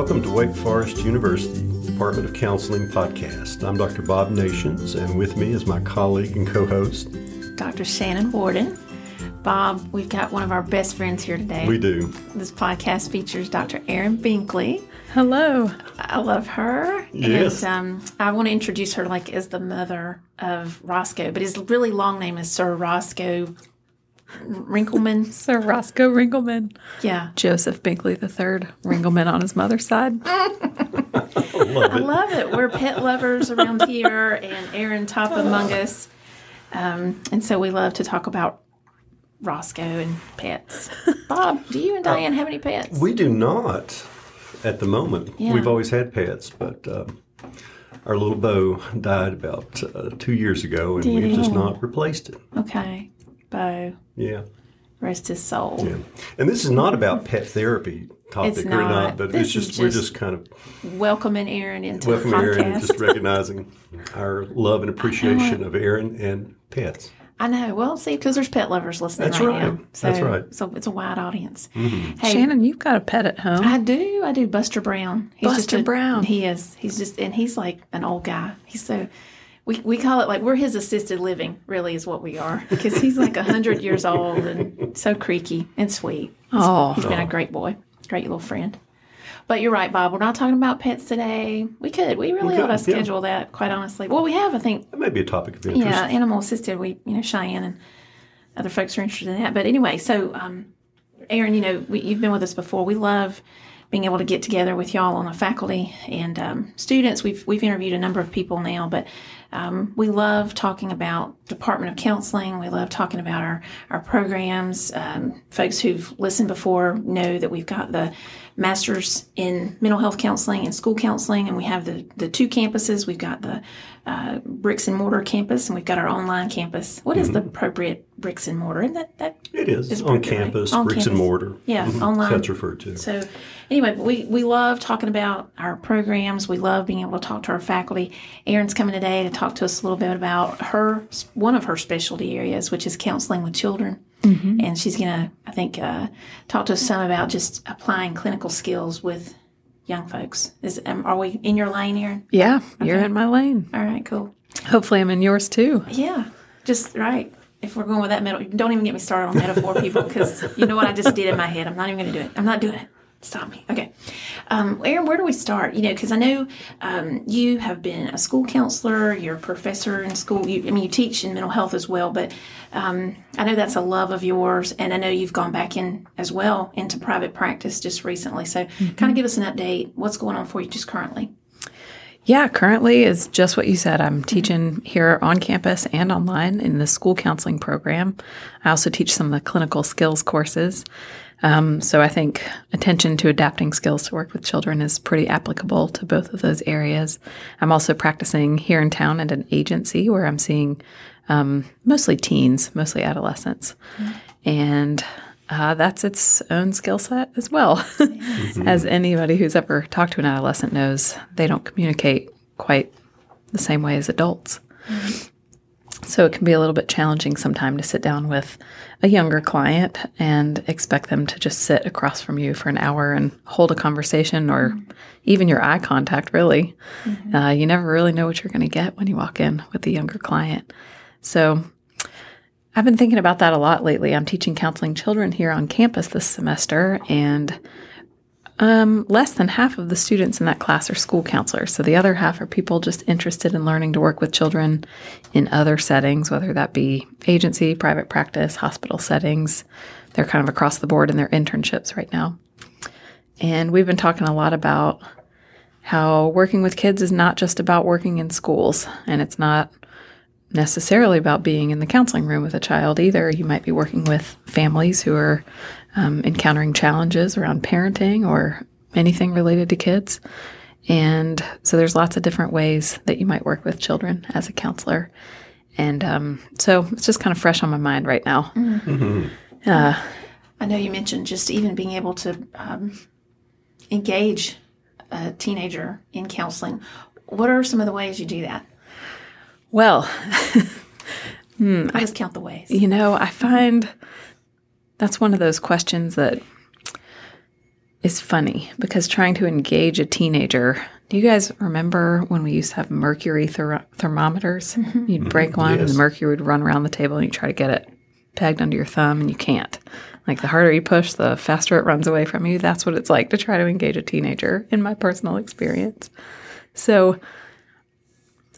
Welcome to Wake Forest University Department of Counseling podcast. I'm Dr. Bob Nations, and with me is my colleague and co host, Dr. Shannon Warden. Bob, we've got one of our best friends here today. We do. This podcast features Dr. Erin Binkley. Hello. I love her. Yes. And um, I want to introduce her like as the mother of Roscoe, but his really long name is Sir Roscoe Rinkelman. Sir Roscoe Ringelman. Yeah. Joseph Binkley III, Ringelman on his mother's side. Love I love it. We're pet lovers around here, and Erin top among us. Um, and so we love to talk about Roscoe and pets. Bob, do you and Diane have any pets? We do not at the moment. Yeah. We've always had pets, but um, our little Bo died about uh, two years ago, and we've just not replaced it. Okay. Bo, Yeah. rest his soul. Yeah. And this is not about pet therapy topic It's or not. not, but This it's is just, we're just just kind of Welcoming Erin into welcoming the Erin and podcast. just recognizing our love and appreciation of Erin and pets. I know. Well, see, because there's pet lovers listening That's right, now. right. That's right. Mm-hmm. So it's a wide audience. Hey, Shannon, you've got a pet at home. I do. I do. Buster Brown. He's just Buster a- Brown. He is. He's just, and he's like an old guy. He's so. We, we call it like we're his assisted living. Really, is what we are because he's like a hundred years old and so creaky and sweet. oh, He's been a great boy, great little friend. But you're right, Bob. We're not talking about pets today. We could. We really We ought to could, yeah. schedule that. Quite honestly. Well, we have. I think That may be a topic of interest. yeah, animal assisted. We, you know, Cheyenne and other folks are interested in that. But anyway, so um, Erin, you know, we, you've been with us before. We love being able to get together with y'all on the faculty and um, students. We've we've interviewed a number of people now, but um, we love talking about Department of Counseling. We love talking about our our programs. Um, folks who've listened before know that we've got the masters in mental health counseling and school counseling, and we have the the two campuses. We've got the uh, bricks and mortar campus, and we've got our online campus. What is the appropriate bricks and mortar? Isn't that that It is It's on appropriate, right? campus, On bricks and mortar. Yeah, Mhm. online. That's referred to. So, anyway, we, we love talking about our programs. We love being able to talk to our faculty. Erin's coming today to talk to us a little bit about her one of her specialty areas, which is counseling with children. And she's going to, I think, uh, talk to us some about just applying clinical skills with young folks. Is um, are we in your lane, Erin? yeah, you're in my lane. All right, cool. Hopefully, I'm in yours too. Yeah, just right. If we're going with that metaphor, don't even get me started on metaphor, people, because you know what I just did in my head. I'm not even going to do it. I'm not doing it. Stop me. Okay. Um, Erin, where do we start? You know, because I know um, you have been a school counselor, you're a professor in school. You, I mean, you teach in mental health as well, but um, I know that's a love of yours, and I know you've gone back in as well into private practice just recently. So, kind of give us an update. What's going on for you just currently? Yeah, currently is just what you said. I'm teaching here on campus and online in the school counseling program. I also teach some of the clinical skills courses. Um, so I think attention to adapting skills to work with children is pretty applicable to both of those areas. I'm also practicing here in town at an agency where I'm seeing um, mostly teens, mostly adolescents. And uh, that's its own skill set as well. As anybody who's ever talked to an adolescent knows, they don't communicate quite the same way as adults. So it can be a little bit challenging sometimes to sit down with a younger client and expect them to just sit across from you for an hour and hold a conversation or even your eye contact, really. Uh, you never really know what you're going to get when you walk in with a younger client. So I've been thinking about that a lot lately. I'm teaching counseling children here on campus this semester, and um, less than half of the students in that class are school counselors. So the other half are people just interested in learning to work with children in other settings, whether that be agency, private practice, hospital settings. They're kind of across the board in their internships right now. And we've been talking a lot about how working with kids is not just about working in schools, and it's not necessarily about being in the counseling room with a child either. You might be working with families who are um, encountering challenges around parenting or anything related to kids. And so there's lots of different ways that you might work with children as a counselor. And um, so it's just kind of fresh on my mind right now. Uh, I know you mentioned just even being able to um, engage a teenager in counseling. What are some of the ways you do that? Well, hmm, I just count the ways. You know, I mm-hmm. find that's one of those questions that is funny because trying to engage a teenager. Do you guys remember when we used to have mercury ther- thermometers? Mm-hmm. You'd mm-hmm. break one and the mercury would run around the table and you try to get it pegged under your thumb and you can't. Like the harder you push, the faster it runs away from you. That's what it's like to try to engage a teenager in my personal experience. So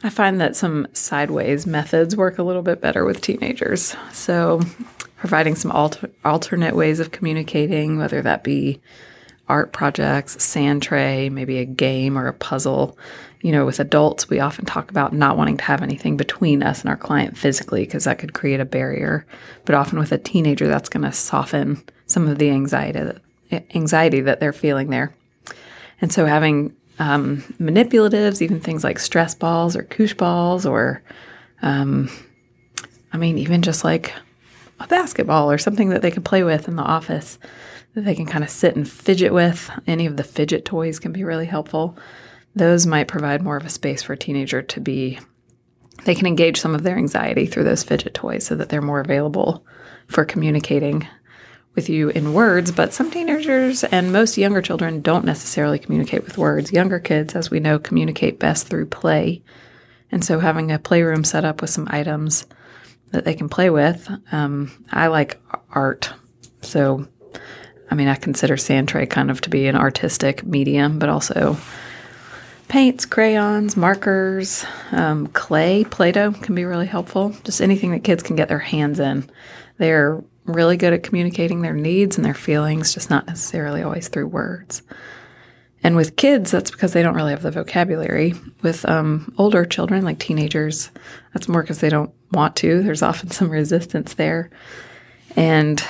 I find that some sideways methods work a little bit better with teenagers. So, providing some alter- alternate ways of communicating, whether that be art projects, sand tray, maybe a game or a puzzle. You know, with adults, we often talk about not wanting to have anything between us and our client physically because that could create a barrier. But often with a teenager, that's going to soften some of the anxiety anxiety that they're feeling there. And so having um, manipulatives, even things like stress balls or koosh balls, or um, I mean, even just like a basketball or something that they could play with in the office that they can kind of sit and fidget with. Any of the fidget toys can be really helpful. Those might provide more of a space for a teenager to be, they can engage some of their anxiety through those fidget toys so that they're more available for communicating with you in words, but some teenagers and most younger children don't necessarily communicate with words. Younger kids, as we know, communicate best through play. And so having a playroom set up with some items that they can play with, um, I like art. So, I mean, I consider sand tray kind of to be an artistic medium, but also paints, crayons, markers, um, clay, Play Doh can be really helpful. Just anything that kids can get their hands in. They're really good at communicating their needs and their feelings, just not necessarily always through words. And with kids, that's because they don't really have the vocabulary. With um, older children, like teenagers, that's more because they don't want to. There's often some resistance there. And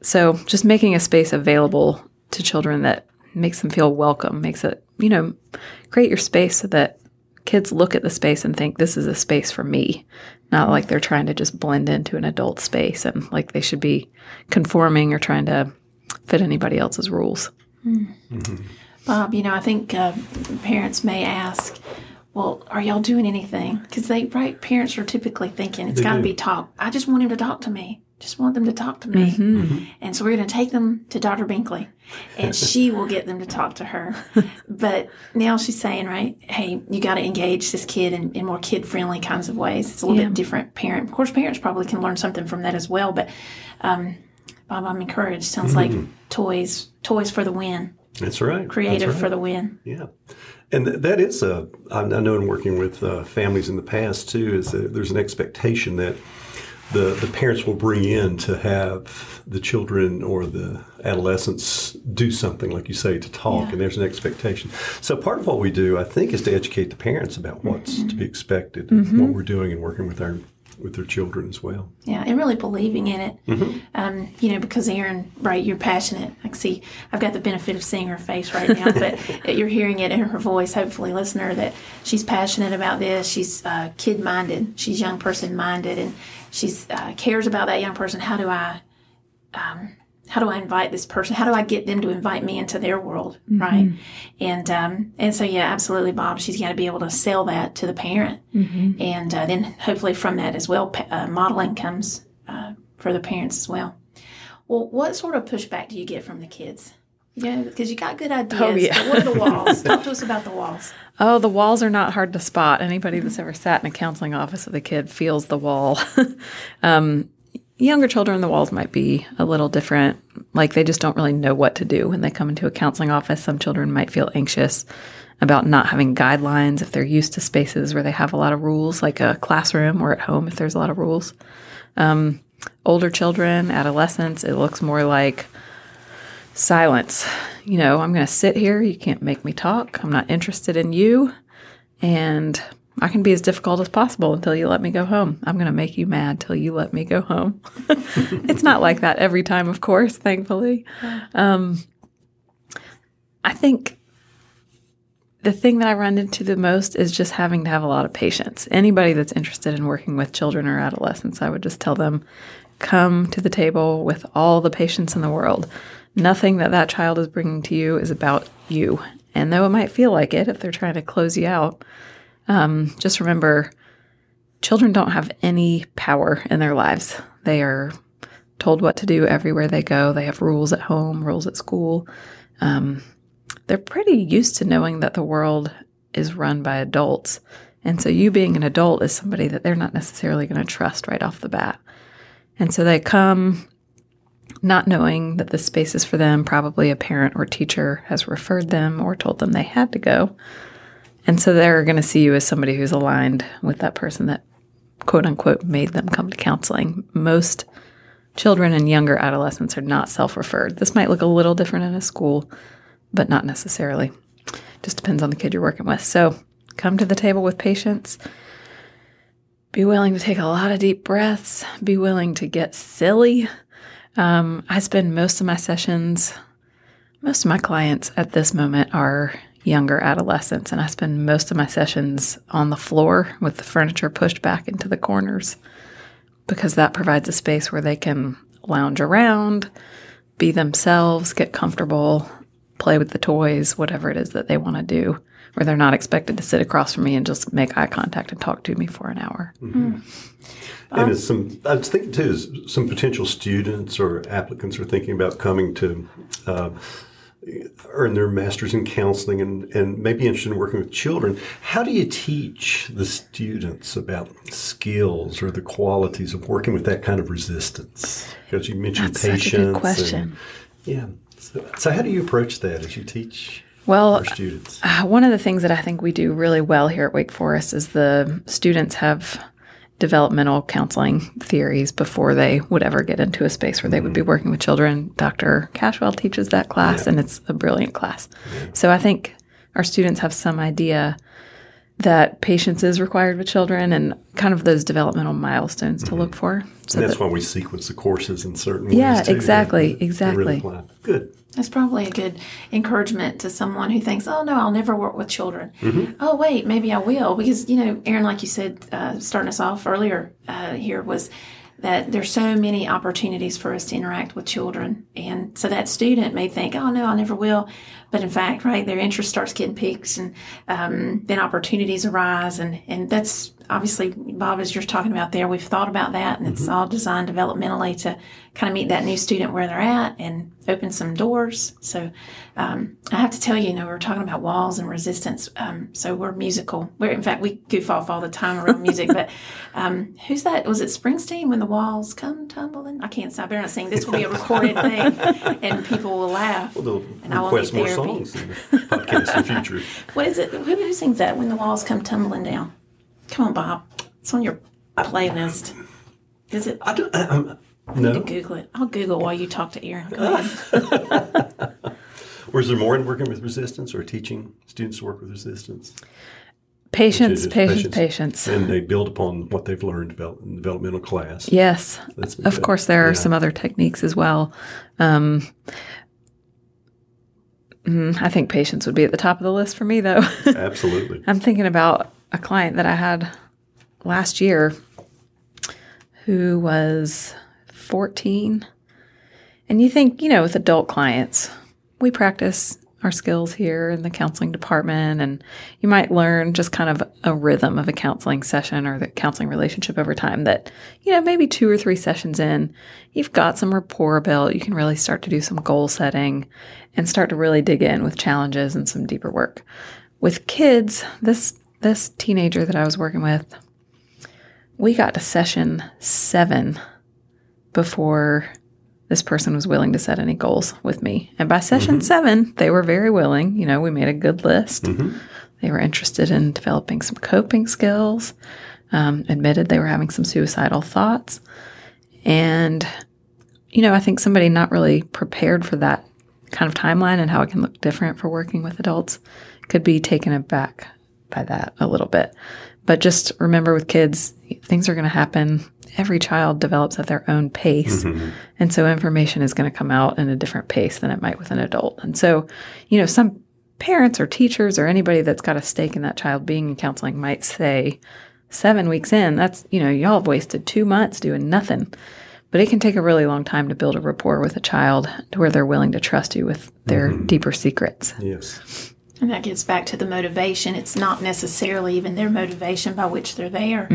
so just making a space available to children that makes them feel welcome, makes it, you know, create your space so that kids look at the space and think this is a space for me, not like they're trying to just blend into an adult space and like they should be conforming or trying to fit anybody else's rules. Bob, you know, I think uh, parents may ask, well, are y'all doing anything? Because they, right, parents are typically thinking it's got to be talk. I just want him to talk to me. Just want them to talk to me. Mm-hmm. And so we're going to take them to Dr. Binkley and she will get them to talk to her. But now she's saying, right, hey, you got to engage this kid in, in more kid friendly kinds of ways. It's a little Yeah. bit different parent. Of course, parents probably can learn something from that as well. But um, Bob, I'm encouraged. Sounds like Mm-hmm. toys, toys for the win, That's right. creative That's right. for the win. Yeah. And th- that is a, I know in working with uh, families in the past too, is that there's an expectation that the, the parents will bring in to have the children or the adolescents do something, like you say, to talk, Yeah. and there's an expectation. So part of what we do, I think, is to educate the parents about what's to be expected, and what we're doing, and working with our with their children as well. Yeah, and really believing in it. Mm-hmm. Um, you know, because Erin, right, you're passionate. I see, I've got the benefit of seeing her face right now, but you're hearing it in her voice, hopefully, listener, that she's passionate about this. She's uh, kid minded, she's young person minded, and she's uh, cares about that young person. How do I, um, how do I invite this person? How do I get them to invite me into their world, right? And um, and so yeah, absolutely, Bob. She's got to be able to sell that to the parent, and uh, then hopefully from that as well, uh, modeling comes uh, for the parents as well. Well, what sort of pushback do you get from the kids? Yeah, because you got good ideas. Oh, yeah. What are the walls? Talk to us about the walls. Oh, the walls are not hard to spot. Anybody that's ever sat in a counseling office with a kid feels the wall. um, younger children, the walls might be a little different. Like they just don't really know what to do when they come into a counseling office. Some children might feel anxious about not having guidelines if they're used to spaces where they have a lot of rules, like a classroom or at home if there's a lot of rules. Um, older children, adolescents, it looks more like silence. You know, I'm going to sit here. You can't make me talk. I'm not interested in you. And I can be as difficult as possible until you let me go home. I'm going to make you mad till you let me go home. it's not like that every time, of course, thankfully. Um, I think the thing that I run into the most is just having to have a lot of patience. Anybody that's interested in working with children or adolescents, I would just tell them come to the table with all the patience in the world. Nothing that that child is bringing to you is about you. And though it might feel like it if they're trying to close you out, um, just remember children don't have any power in their lives. They are told what to do everywhere they go. They have rules at home, rules at school. um, they're pretty used to knowing that the world is run by adults. And so you being an adult is somebody that they're not necessarily going to trust right off the bat. And so they come not knowing that this space is for them. Probably a parent or teacher has referred them or told them they had to go. And so they're going to see you as somebody who's aligned with that person that quote unquote made them come to counseling. Most children and younger adolescents are not self referred. This might look a little different in a school, but not necessarily. Just depends on the kid you're working with. So come to the table with patience. Be willing to take a lot of deep breaths. Be willing to get silly. Um, I spend most of my sessions, most of my clients at this moment are younger adolescents, and I spend most of my sessions on the floor with the furniture pushed back into the corners because that provides a space where they can lounge around, be themselves, get comfortable, play with the toys, whatever it is that they want to do, where they're not expected to sit across from me and just make eye contact and talk to me for an hour. Mm-hmm. And as some, I was thinking too, is some potential students or applicants are thinking about coming to uh, earn their master's in counseling and, and maybe interested in working with children. How do you teach the students about skills or the qualities of working with that kind of resistance? Because you mentioned That's patience. such a good question. And, yeah. So, so, how do you approach that as you teach well, students? Uh, one of the things that I think we do really well here at Wake Forest is the students have developmental counseling theories before they would ever get into a space where they would be working with children. Dr. Cashwell teaches that class, yeah. and it's a brilliant class. Yeah. So I think our students have some idea that patience is required with children and kind of those developmental milestones mm-hmm. to look for. So and that's that, why we sequence the courses in certain yeah, ways. Yeah, exactly, exactly. Good. That's probably a good encouragement to someone who thinks, "Oh no, I'll never work with children." Mm-hmm. Oh wait, maybe I will, because you know, Erin, like you said, uh, starting us off earlier uh, here was that there's so many opportunities for us to interact with children. And so that student may think, oh, no, I never will. But in fact, right, their interest starts getting piqued and um, then opportunities arise. And, and that's obviously, Bob, as you're talking about there, we've thought about that and mm-hmm. it's all designed developmentally to kind of meet that new student where they're at and open some doors. So um, I have to tell you, you know, we are talking about walls and resistance. Um, so we're musical. We're, in fact, we goof off all the time around music. But um, who's that? Was it Springsteen when the walls come tumbling? I can't. Stop. I better not sing. This will be a recorded thing, and people will laugh. Well, and I will need therapy. songs in the podcast in the future. What is it? Who, who sings that when the walls come tumbling down? Come on, Bob. It's on your playlist. Is it? I don't. Um, no. to Google it. I'll Google while you talk to Erin. Go ahead. or is there more in working with resistance or teaching students to work with resistance? Patience, patience, patience, patience. And they build upon what they've learned in developmental class. Yes. of good. course, there are some other techniques as well. Um, mm, I think patience would be at the top of the list for me, though. Absolutely. I'm thinking about a client that I had last year who was 14. And you think, you know, with adult clients, we practice our skills here in the counseling department, and you might learn just kind of a rhythm of a counseling session or the counseling relationship over time that, you know, maybe two or three sessions in, you've got some rapport built. You can really start to do some goal setting and start to really dig in with challenges and some deeper work. With kids, this this teenager that I was working with, we got to session seven before this person was willing to set any goals with me. And by session mm-hmm. seven, they were very willing. You know, we made a good list. Mm-hmm. They were interested in developing some coping skills, um, admitted they were having some suicidal thoughts. And, you know, I think somebody not really prepared for that kind of timeline and how it can look different for working with adults could be taken aback by that a little bit. But just remember with kids, things are going to happen. Every child develops at their own pace. Mm-hmm. And so information is going to come out in a different pace than it might with an adult. And so, you know, some parents or teachers or anybody that's got a stake in that child being in counseling might say, seven weeks in, that's, you know, y'all have wasted two months doing nothing. But it can take a really long time to build a rapport with a child to where they're willing to trust you with their mm-hmm. deeper secrets. Yes. And that gets back to the motivation. It's not necessarily even their motivation by which they're there.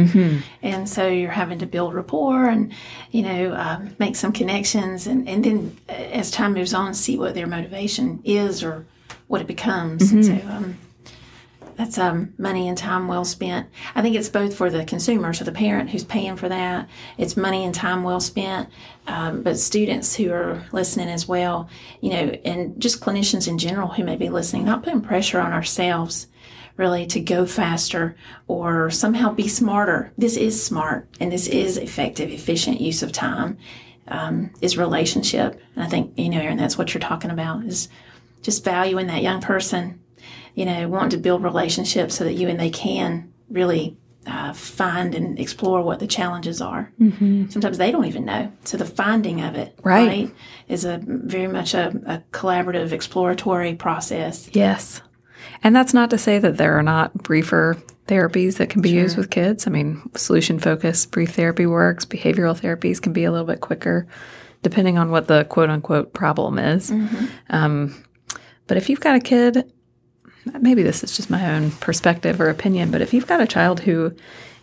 And so you're having to build rapport and, you know, um, make some connections. And, and then uh, as time moves on, see what their motivation is or what it becomes. And so um, that's um, money and time well spent. I think it's both for the consumer, so the parent who's paying for that, it's money and time well spent, um, but students who are listening as well, you know, and just clinicians in general who may be listening, not putting pressure on ourselves really to go faster or somehow be smarter. This is smart and this is effective, efficient use of time. Um, is relationship, and I think you know, Erin, that's what you're talking about. Is just valuing that young person you know, wanting to build relationships so that you and they can really uh, find and explore what the challenges are. Mm-hmm. Sometimes they don't even know. So the finding of it, Right. is a very much a, a collaborative, exploratory process. Yes. And that's not to say that there are not briefer therapies that can be used with kids. I mean, solution focused brief therapy works, behavioral therapies can be a little bit quicker, depending on what the quote unquote problem is. Um, but if you've got a kid, maybe this is just my own perspective or opinion, but if you've got a child who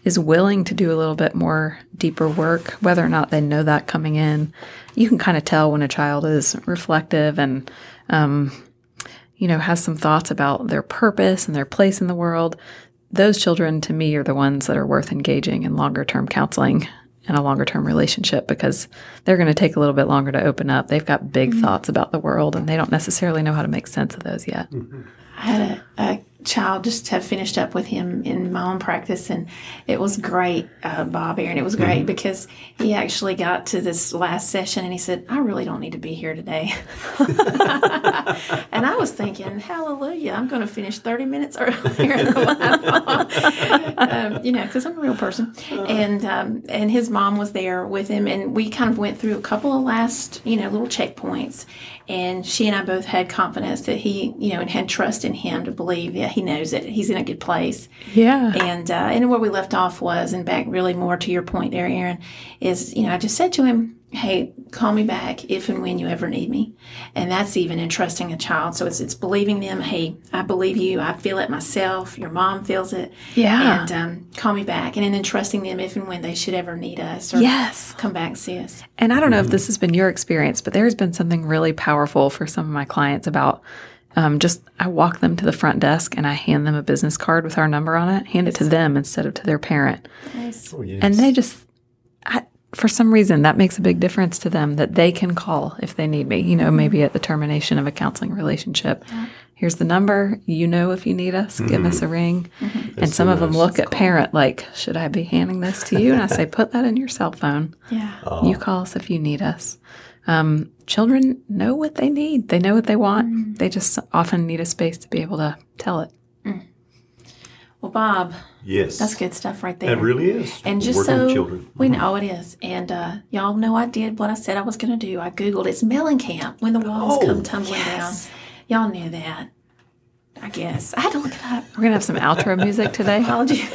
is willing to do a little bit more deeper work, whether or not they know that coming in, you can kind of tell when a child is reflective and um, you know, has some thoughts about their purpose and their place in the world, those children to me are the ones that are worth engaging in longer term counseling and a longer term relationship because they're going to take a little bit longer to open up. They've got big thoughts about the world and they don't necessarily know how to make sense of those yet. I had a, a child just have finished up with him in my own practice, and it was great, uh, Bob Erin. It was great because he actually got to this last session and he said, "I really don't need to be here today." and I was thinking, "Hallelujah! I'm going to finish 30 minutes earlier than what I um, you know, because I'm a real person, and um, and his mom was there with him, and we kind of went through a couple of last, you know, little checkpoints, and she and I both had confidence that he, you know, and had trust in him to believe that he knows it. He's in a good place. Yeah. And uh, and where we left off was, and back really more to your point there, Erin, is you know I just said to him, "Hey, call me back if and when you ever need me," and that's even in trusting a child. So it's it's believing them. Hey, I believe you. I feel it myself. Your mom feels it. Yeah. And um, call me back, and then trusting them if and when they should ever need us or Yes. come back and see us. And I don't know if this has been your experience, but there's been something really powerful for some of my clients about um, just I walk them to the front desk and I hand them a business card with our number on it, hand it to them instead of to their parent. Nice. Oh, yes. And they just, I, for some reason, that makes a big difference to them that they can call if they need me, you know, maybe at the termination of a counseling relationship. Here's the number. You know, if you need us, give us a ring. And some so of them nice. look at parent like, should I be handing this to you? And I say, put that in your cell phone. Yeah. You call us if you need us. Um, children know what they need. They know what they want. They just often need a space to be able to tell it. Well, Bob, yes. that's good stuff right there. It really is. And just Working so with children. we know it is, and uh, y'all know I did what I said I was going to do. I googled it's Mellencamp when the walls Oh, come tumbling down. Y'all knew that, I guess. I had to look it up. We're gonna have some outro music today. Apology.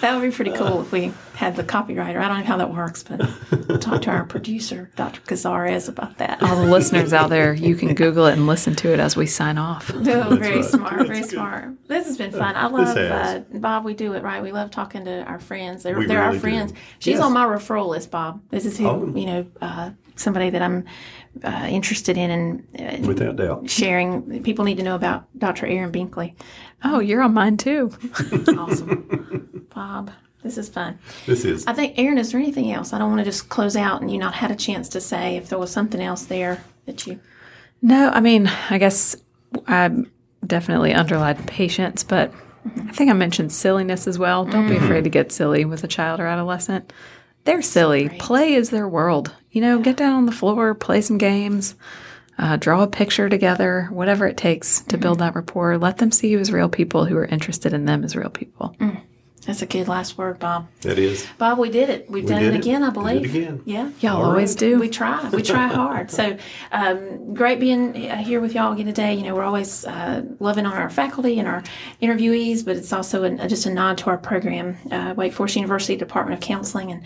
that would be pretty cool if we had the copywriter. I don't know how that works, but I'll talk to our producer, Dr. Cazares, about that. All the listeners out there, you can Google it and listen to it as we sign off. Oh, very right. smart, very smart. This has been fun. I love uh, Bob. We do it right. We love talking to our friends. They're, We they're our really do. friends. She's Yes. on my referral list, Bob. This is who Oh. you know, uh, somebody that I'm uh, interested in and uh, Without doubt. sharing. People need to know about Dr. Erin Binkley. Oh, you're on mine too. Awesome, Bob. This is fun. This is. I think, Erin, is there anything else? I don't want to just close out and you not had a chance to say if there was something else there that you. No, I mean, I guess I definitely underlined patience, but I think I mentioned silliness as well. Don't be afraid to get silly with a child or adolescent. They're silly. Play is their world. You know, get down on the floor, play some games, uh, draw a picture together, whatever it takes to build that rapport. Let them see you as real people who are interested in them as real people. That's a good last word, Bob. That is. Bob, we did it. We've done did it it. again, I Did it believe. again. Yeah. Y'all All always right. do. We try. We try hard. So um, great being uh, here with y'all again today. You know, we're always uh, loving on our faculty and our interviewees, but it's also an, just a nod to our program, uh, Wake Forest University Department of Counseling. And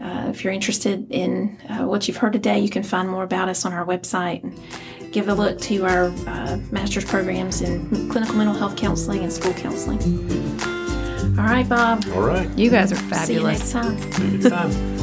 uh, if you're interested in uh, what you've heard today, you can find more about us on our website. And give a look to our uh, master's programs in clinical mental health counseling and school counseling. All right, Bob. All right. You guys are See you next fabulous. time. See you next time.